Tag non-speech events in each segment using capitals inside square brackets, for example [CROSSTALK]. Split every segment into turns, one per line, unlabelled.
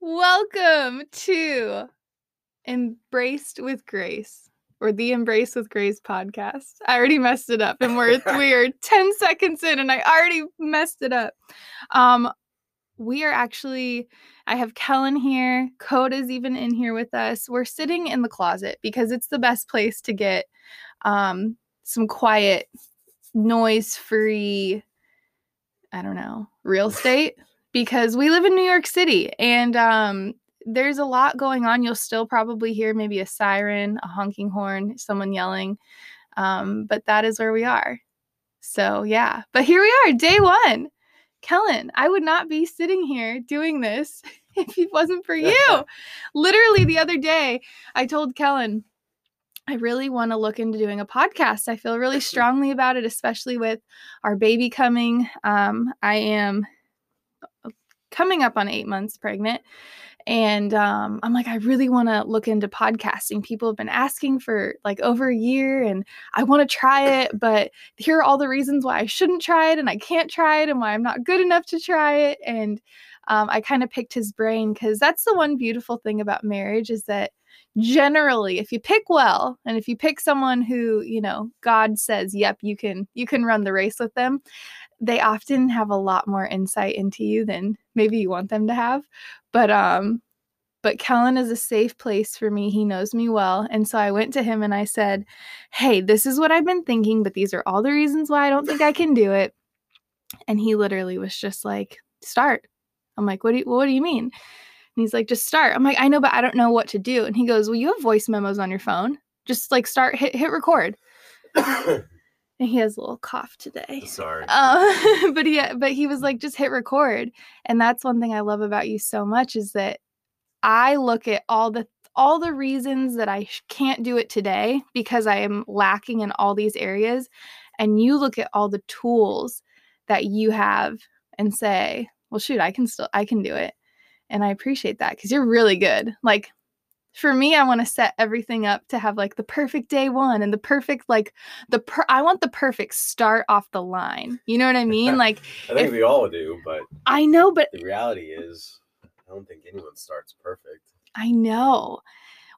Welcome to Embraced with Grace or the Embrace with Grace podcast. I already messed it up and we're [LAUGHS] we are 10 seconds in and I already messed it up. Um we are actually I have Kellen here, Coda's even in here with us. We're sitting in the closet because it's the best place to get um some quiet noise-free I don't know, real [LAUGHS] estate because we live in New York City and um, there's a lot going on. You'll still probably hear maybe a siren, a honking horn, someone yelling, um, but that is where we are. So, yeah, but here we are, day one. Kellen, I would not be sitting here doing this [LAUGHS] if it wasn't for you. [LAUGHS] Literally, the other day, I told Kellen, I really want to look into doing a podcast. I feel really [LAUGHS] strongly about it, especially with our baby coming. Um, I am coming up on eight months pregnant. And um, I'm like, I really want to look into podcasting. People have been asking for like over a year, and I want to try it, but here are all the reasons why I shouldn't try it, and I can't try it, and why I'm not good enough to try it. And um, I kind of picked his brain because that's the one beautiful thing about marriage is that generally if you pick well and if you pick someone who you know god says yep you can you can run the race with them they often have a lot more insight into you than maybe you want them to have. But um but Kellen is a safe place for me. He knows me well. And so I went to him and I said, "Hey, this is what I've been thinking, but these are all the reasons why I don't think I can do it." And he literally was just like, "Start." I'm like, "What do you what do you mean?" And he's like, "Just start." I'm like, "I know, but I don't know what to do." And he goes, "Well, you have voice memos on your phone. Just like start hit hit record." [COUGHS] and he has a little cough today.
Sorry. [LAUGHS]
Uh, but he but he was like just hit record. And that's one thing I love about you so much is that I look at all the all the reasons that I can't do it today because I am lacking in all these areas and you look at all the tools that you have and say, "Well, shoot, I can still I can do it." And I appreciate that cuz you're really good. Like for me i want to set everything up to have like the perfect day one and the perfect like the per- i want the perfect start off the line you know what i mean? [LAUGHS] Like
i think if, we all do but
i know but
the reality is i don't think anyone starts perfect.
I know.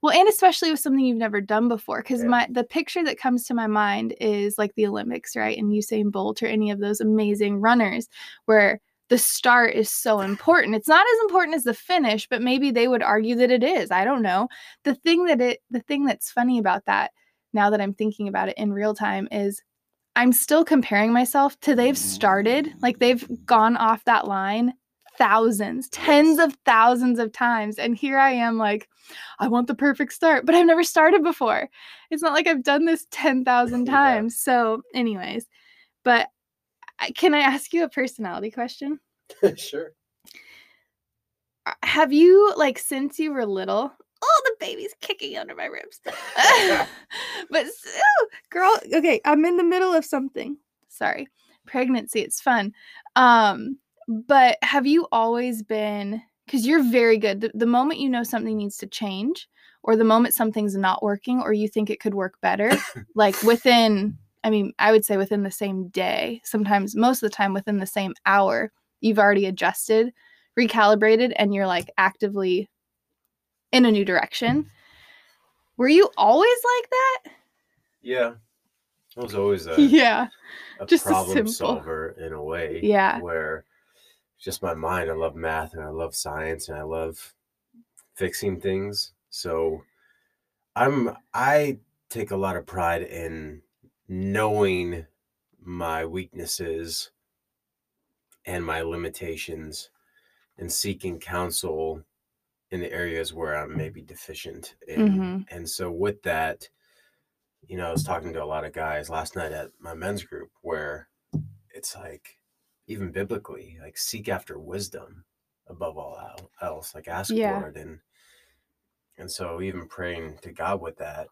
Well and especially with something you've never done before because yeah. my the picture that comes to my mind is like the olympics right and usain bolt or any of those amazing runners where the start is so important. It's not as important as the finish, but maybe they would argue that it is. I don't know. The thing that it the thing that's funny about that now that I'm thinking about it in real time is I'm still comparing myself to they've started, like they've gone off that line thousands, tens of thousands of times. And here I am, like, I want the perfect start, but I've never started before. It's not like I've done this 10,000 [LAUGHS] times. So, anyways, but can I ask you a personality question? [LAUGHS]
sure.
Uh, have you like since you were little? Oh, the baby's kicking under my ribs. [LAUGHS] [LAUGHS] but girl, okay, I'm in the middle of something. Sorry. Pregnancy, it's fun. Um, but have you always been because you're very good. The, the moment you know something needs to change, or the moment something's not working, or you think it could work better, like within I mean, I would say within the same day, sometimes most of the time within the same hour, you've already adjusted, recalibrated, and you're like actively in a new direction. Were you always like that?
Yeah. I was always [LAUGHS] a
yeah,
a just problem a solver in a way.
Yeah.
Where just my mind, I love math and I love science and I love fixing things. So I'm I take a lot of pride in knowing my weaknesses and my limitations and seeking counsel in the areas where I'm maybe deficient in. Mm-hmm. And so with that, you know, I was talking to a lot of guys last night at my men's group where it's like even biblically, like seek after wisdom above all else, like ask yeah. for it and and so even praying to God with that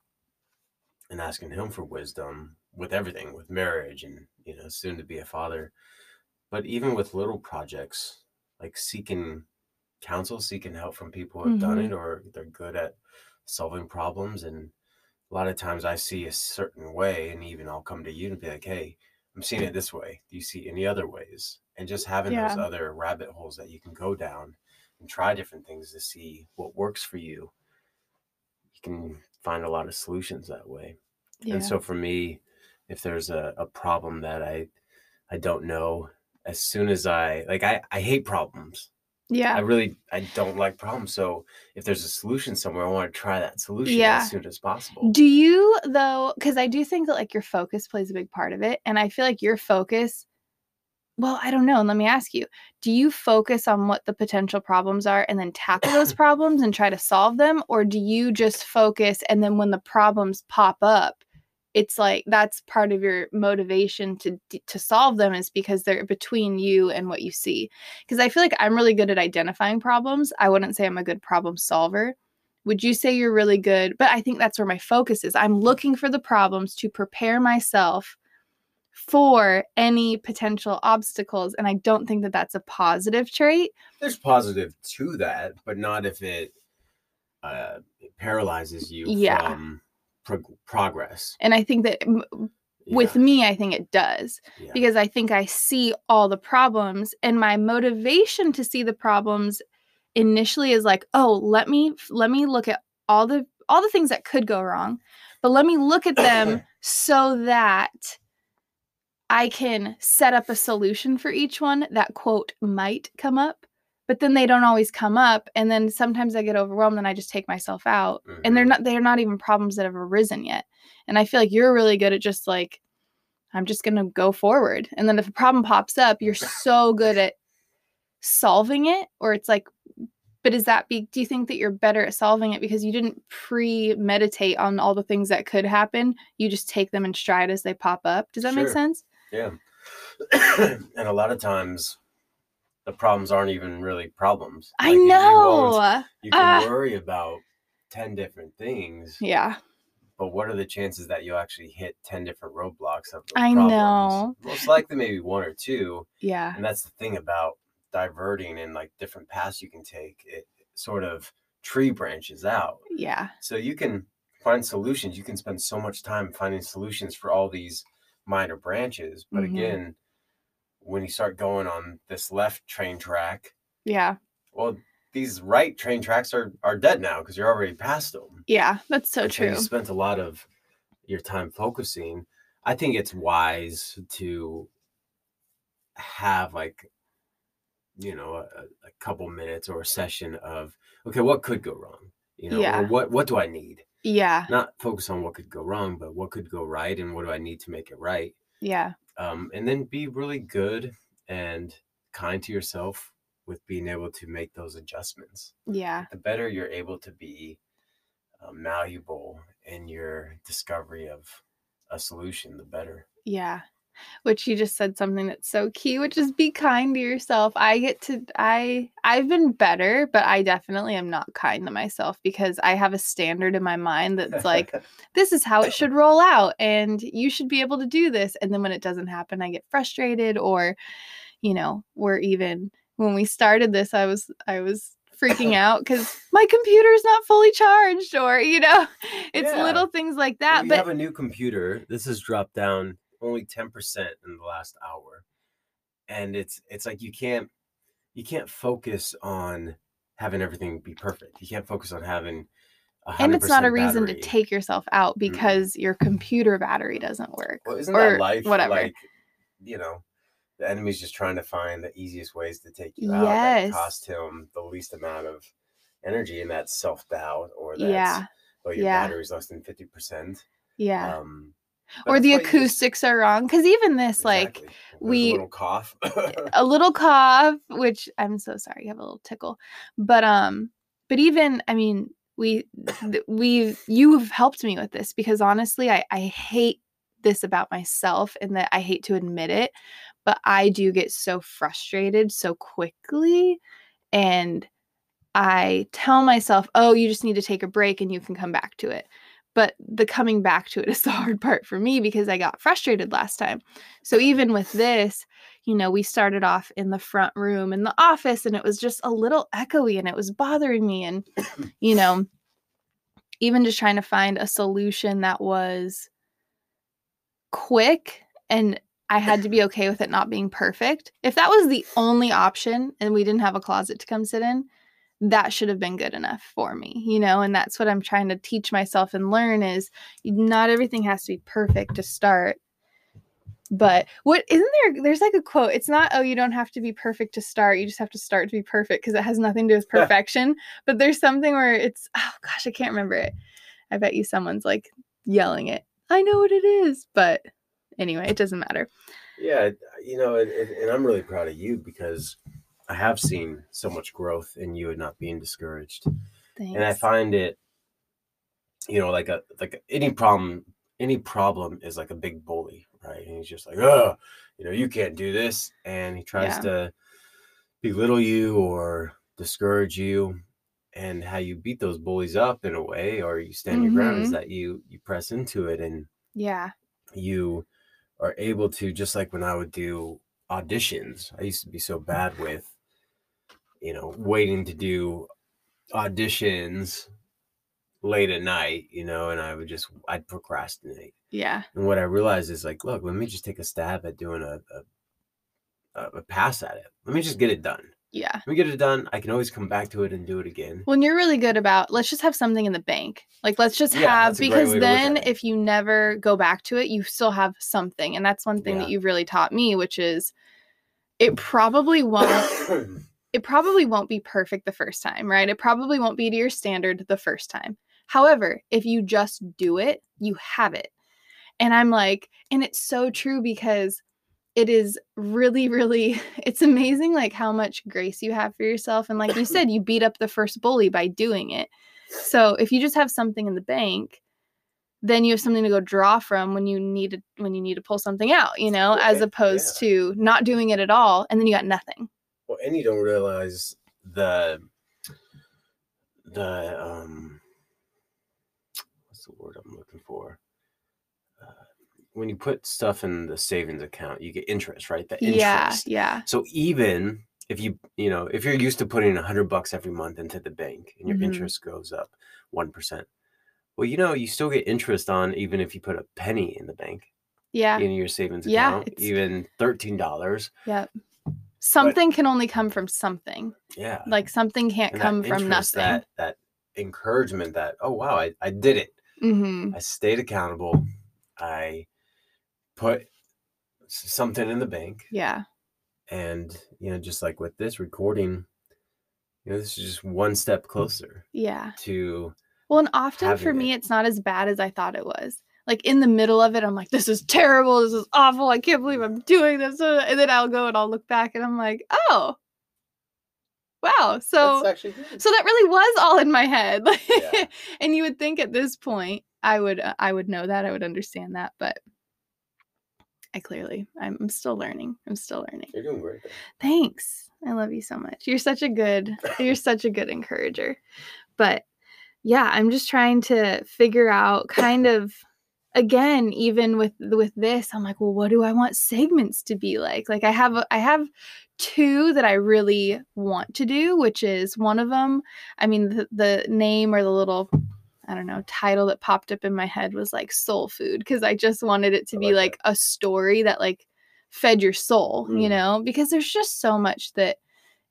and asking him for wisdom with everything, with marriage and you know, soon to be a father. But even with little projects, like seeking counsel, seeking help from people who have mm-hmm. done it or they're good at solving problems. And a lot of times I see a certain way, and even I'll come to you and be like, hey, I'm seeing it this way. Do you see any other ways? And just having yeah. those other rabbit holes that you can go down and try different things to see what works for you, you can find a lot of solutions that way.
Yeah.
And so for me, if there's a, a problem that I I don't know, as soon as I like I, I hate problems.
Yeah.
I really I don't like problems. So if there's a solution somewhere, I want to try that solution
Yeah.
as soon as possible.
Do you though? Because I do think that like your focus plays a big part of it, and I feel like your focus. Well, I don't know. Let me ask you: Do you focus on what the potential problems are and then tackle those [CLEARS THROAT] problems and try to solve them, or do you just focus and then when the problems pop up, it's like that's part of your motivation to to solve them is because they're between you and what you see. Because I feel like I'm really good at identifying problems. I wouldn't say I'm a good problem solver would you say you're really good but i think that's where my focus is i'm looking for the problems to prepare myself for any potential obstacles and i don't think that that's a positive trait
There's positive to that, but not if it uh, paralyzes you
Yeah.
from prog- progress.
and i think that m- with
Yeah,
me i think it does
yeah.
because i think i see all the problems and my motivation to see the problems initially is like oh let me let me look at all the all the things that could go wrong but let me look at them [COUGHS] so that i can set up a solution for each one that quote might come up but then they don't always come up and then sometimes i get overwhelmed and i just take myself out and they're
Mhm.
not they're not even problems that have arisen yet and i feel like you're really good at just like i'm just gonna go forward and then if a problem pops up you're [LAUGHS] so good at solving it or it's like but is that be do you think that you're better at solving it because you didn't pre-meditate on all the things that could happen you just take them in stride as they pop up does that make sense
Yeah. [CLEARS THROAT] and a lot of times the problems aren't even really problems.
i
Like, you- you
know
You can
Ah.
worry about 10 different things,
yeah
but what are the chances that you'll actually hit 10 different roadblocks of
I
problems?
know.
Most likely maybe one or two.
yeah
And that's the thing about diverting and like different paths you can take. It sort of tree branches out.
yeah
So you can find solutions. You can spend so much time finding solutions for all these minor branches. But
Mhm.
again, when you start going on this left train track,
yeah
well, these right train tracks are are dead now because you're already past them.
yeah that's so
And
true
You spent a lot of your time focusing. I think it's wise to have like, you know, a, a couple minutes or a session of okay, what could go wrong? You know,
Yeah.
or what what do I need?
yeah
Not focus on what could go wrong, but what could go right, and what do I need to make it right?
yeah
Um, and then be really good and kind to yourself with being able to make those adjustments
yeah
the better you're able to be uh, malleable in your discovery of a solution, the better.
Yeah. Which you just said something that's so key, which is be kind to yourself. I get to I I've been better, but I definitely am not kind to myself because I have a standard in my mind that's like [LAUGHS] this is how it should roll out and you should be able to do this and then when it doesn't happen I get frustrated or you know, we're even when we started this I was I was freaking [LAUGHS] out cuz my computer's not fully charged or you know, [LAUGHS] it's
Yeah.
little things like that
you
but
have a new computer. This has dropped down only 10% in the last hour. And it's it's like you can't you can't focus on having everything be perfect. You can't focus on having
and it's not a
100%
reason to take yourself out because your computer battery doesn't work.
Well, isn't
or
that life?
whatever.
Like, you know, the enemy's just trying to find the easiest ways to take you out
Yes.
that cost him the least amount of energy, and that's self doubt, or that's
Yeah.
oh your
Yeah.
battery's less than fifty percent.
Yeah.
Um,
or the
why you just-
acoustics are wrong. Because even this, like,
There's
we-
a little cough. [LAUGHS]
a little cough, which I'm so sorry, you have a little tickle. But um, but even I mean, we we you've helped me with this because honestly, I I hate this about myself and that I hate to admit it, but I do get so frustrated so quickly and I tell myself, "Oh, you just need to take a break and you can come back to it." But the coming back to it is the [LAUGHS] hard part for me because I got frustrated last time. So even with this, you know, we started off in the front room in the office and it was just a little echoey and it was bothering me. And, [COUGHS] you know, even just trying to find a solution that was quick and I had to be okay with it not being perfect. If that was the only option and we didn't have a closet to come sit in, that should have been good enough for me, you know, and that's what I'm trying to teach myself and learn is not everything has to be perfect to start. But what isn't there? There's like a quote. It's not, oh, you don't have to be perfect to start. You just have to start to be perfect because it has nothing to do with perfection. but there's something where it's, oh gosh, I can't remember it. I bet you someone's like yelling it. I know what it is. But anyway, it doesn't matter.
Yeah. You know, and, and I'm really proud of you because I have seen so much growth in you and not being discouraged.
Thanks.
And I find it, you know, like a like any problem, any problem is like a big bully, right? And he's just like, oh, you know, you can't do this, and he tries
Yeah.
to belittle you or discourage you. And how you beat those bullies up in a way, or you stand your ground, is
Mhm.
that you you press into it and
yeah.
you are able to just like when I would do auditions. I used to be so bad with, you know, waiting to do auditions late at night, you know, and I would just I'd procrastinate.
Yeah.
And what I realized is like, look, let me just take a stab at doing a a, a- pass at it. Let me just get it done.
Yeah.
Let me get it done. I can always come back to it and do it again.
When you're really good about let's just have something in the bank. Like let's just
Yeah,
have
that's a great
because
way to look at
then if you never go back to it, you still have something. And that's one thing that you've really taught me, which is it probably won't [COUGHS] it probably won't be perfect the first time, right? It probably won't be to your standard the first time. However, if you just do it, you have it. And I'm like, and it's so true because it is really, really, [LAUGHS] it's amazing like how much grace you have for yourself. And like you [COUGHS] said, you beat up the first bully by doing it. So if you just have something in the bank, then you have something to go draw from when you need to when you need to pull something out, you know, as opposed
yeah.
to not doing it at all and then you got nothing.
Well, and you don't realize the the um what's the word I'm looking for? Uh, when you put stuff in the savings account, you get interest, right? The
Yeah,
interest.
yeah.
So even if you you know if you're used to putting a hundred bucks every month into the bank and your
Mhm.
interest goes up one percent, well, you know you still get interest on even if you put a penny in the bank
Yeah.
in your savings account,
it's-
even thirteen dollars.
Yep. Something can only come from something.
Yeah,
Like something can't
and
come from
interest,
nothing.
That that encouragement that oh wow I, I did it.
hmm
I stayed accountable. I put something in the bank,
Yeah.
and you know just like with this recording, you know this is just one step closer
Yeah.
to
Well, and often for me,
it.
it's not as bad as I thought it was. Like in the middle of it, I'm like, this is terrible. This is awful. I can't believe I'm doing this. uh," [LAUGHS] And then I'll go and I'll look back and I'm like, oh, wow. So, so that really was all in my head. [LAUGHS]
Yeah.
and you would think at this point, I would, uh, I would know that. I would understand that. But I clearly, I'm, I'm still learning. I'm still learning.
You're doing great. Though.
Thanks. I love you so much. You're such a good [LAUGHS] you're such a good encourager. But yeah, I'm just trying to figure out kind of again even with with this I'm like, well what do I want segments to be like? Like I have a- I have two that I really want to do, which is one of them, I mean the, the name or the little I don't know, title that popped up in my head was like soul food because I just wanted it to
I
be
like
a story that like fed your soul, you
Mm.
know, because there's just so much that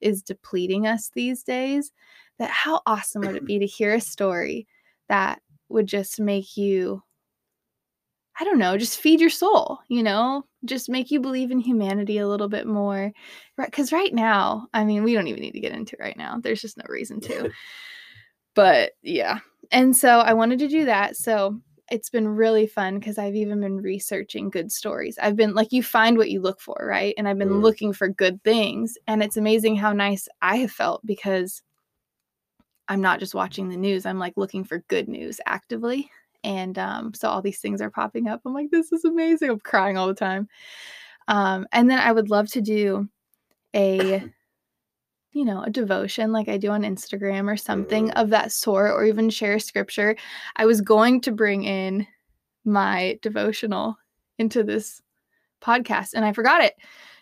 is depleting us these days that how awesome would it be to hear a story that would just make you I don't know, just feed your soul, you know, just make you believe in humanity a little bit more. Right. Cause right now, I mean, we don't even need to get into it right now. There's just no reason to. [LAUGHS] but yeah. And so I wanted to do that. So it's been really fun because I've even been researching good stories. I've been like, you find what you look for, right? And I've been
Mm.
looking for good things. And it's amazing how nice I have felt because I'm not just watching the news, I'm like looking for good news actively. And um, so all these things are popping up. I'm like, this is amazing. I'm crying all the time. Um, and then I would love to do a [COUGHS] you know, a devotion like I do on Instagram or something
Mhm.
of that sort, or even share scripture. I was going to bring in my devotional into this podcast and I forgot it.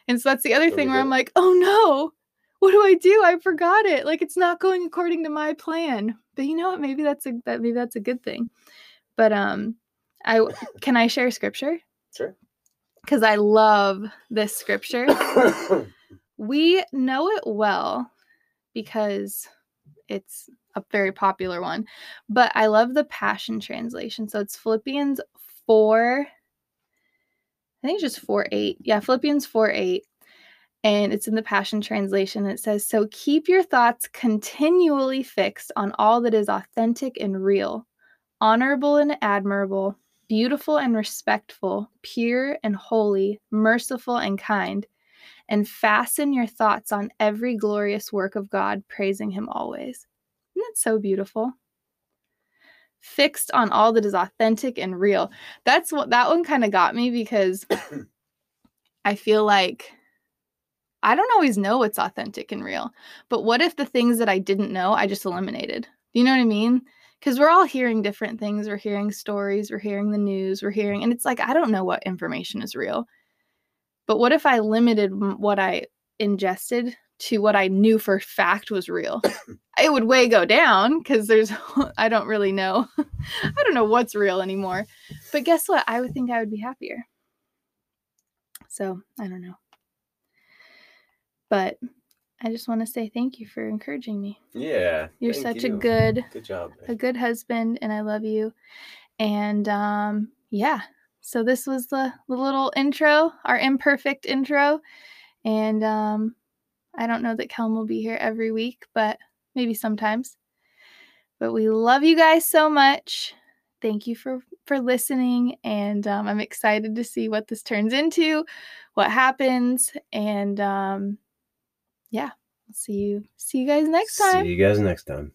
And so that's the other thing where I'm like, oh no, what do I do? I forgot it. Like it's not going according to my plan. But you know what? Maybe that's a that maybe that's a good thing. But um I can I share scripture?
Sure.
Because I love this scripture [COUGHS] we know it well because it's a very popular one. But I love the Passion Translation. So it's Philippians 4, I think it's just 4 8. Yeah, Philippians 4 8. And it's in the Passion Translation. It says, So keep your thoughts continually fixed on all that is authentic and real, honorable and admirable, beautiful and respectful, pure and holy, merciful and kind, and fasten your thoughts on every glorious work of God, praising Him always. Isn't that so beautiful? Fixed on all that is authentic and real. That's what that one kind of got me because I feel like I don't always know what's authentic and real. But what if the things that I didn't know I just eliminated? You know what I mean? Because we're all hearing different things. We're hearing stories, we're hearing the news, we're hearing, and it's like, I don't know what information is real. But what if I limited what I ingested to what I knew for fact was real? [COUGHS] it would way go down because there's, [LAUGHS] I don't really know. [LAUGHS] I don't know what's real anymore. But guess what? I would think I would be happier. So I don't know. But I just want to say thank you for encouraging me.
Yeah.
You're such you. a good
good job.
Man. A good husband and I love you. And um yeah. So this was the, the little intro, our imperfect intro. And um I don't know that Kellen will be here every week, but maybe sometimes. But we love you guys so much. Thank you for for listening and um, I'm excited to see what this turns into, what happens and um yeah, I'll see you see you guys next time.
See you guys next time.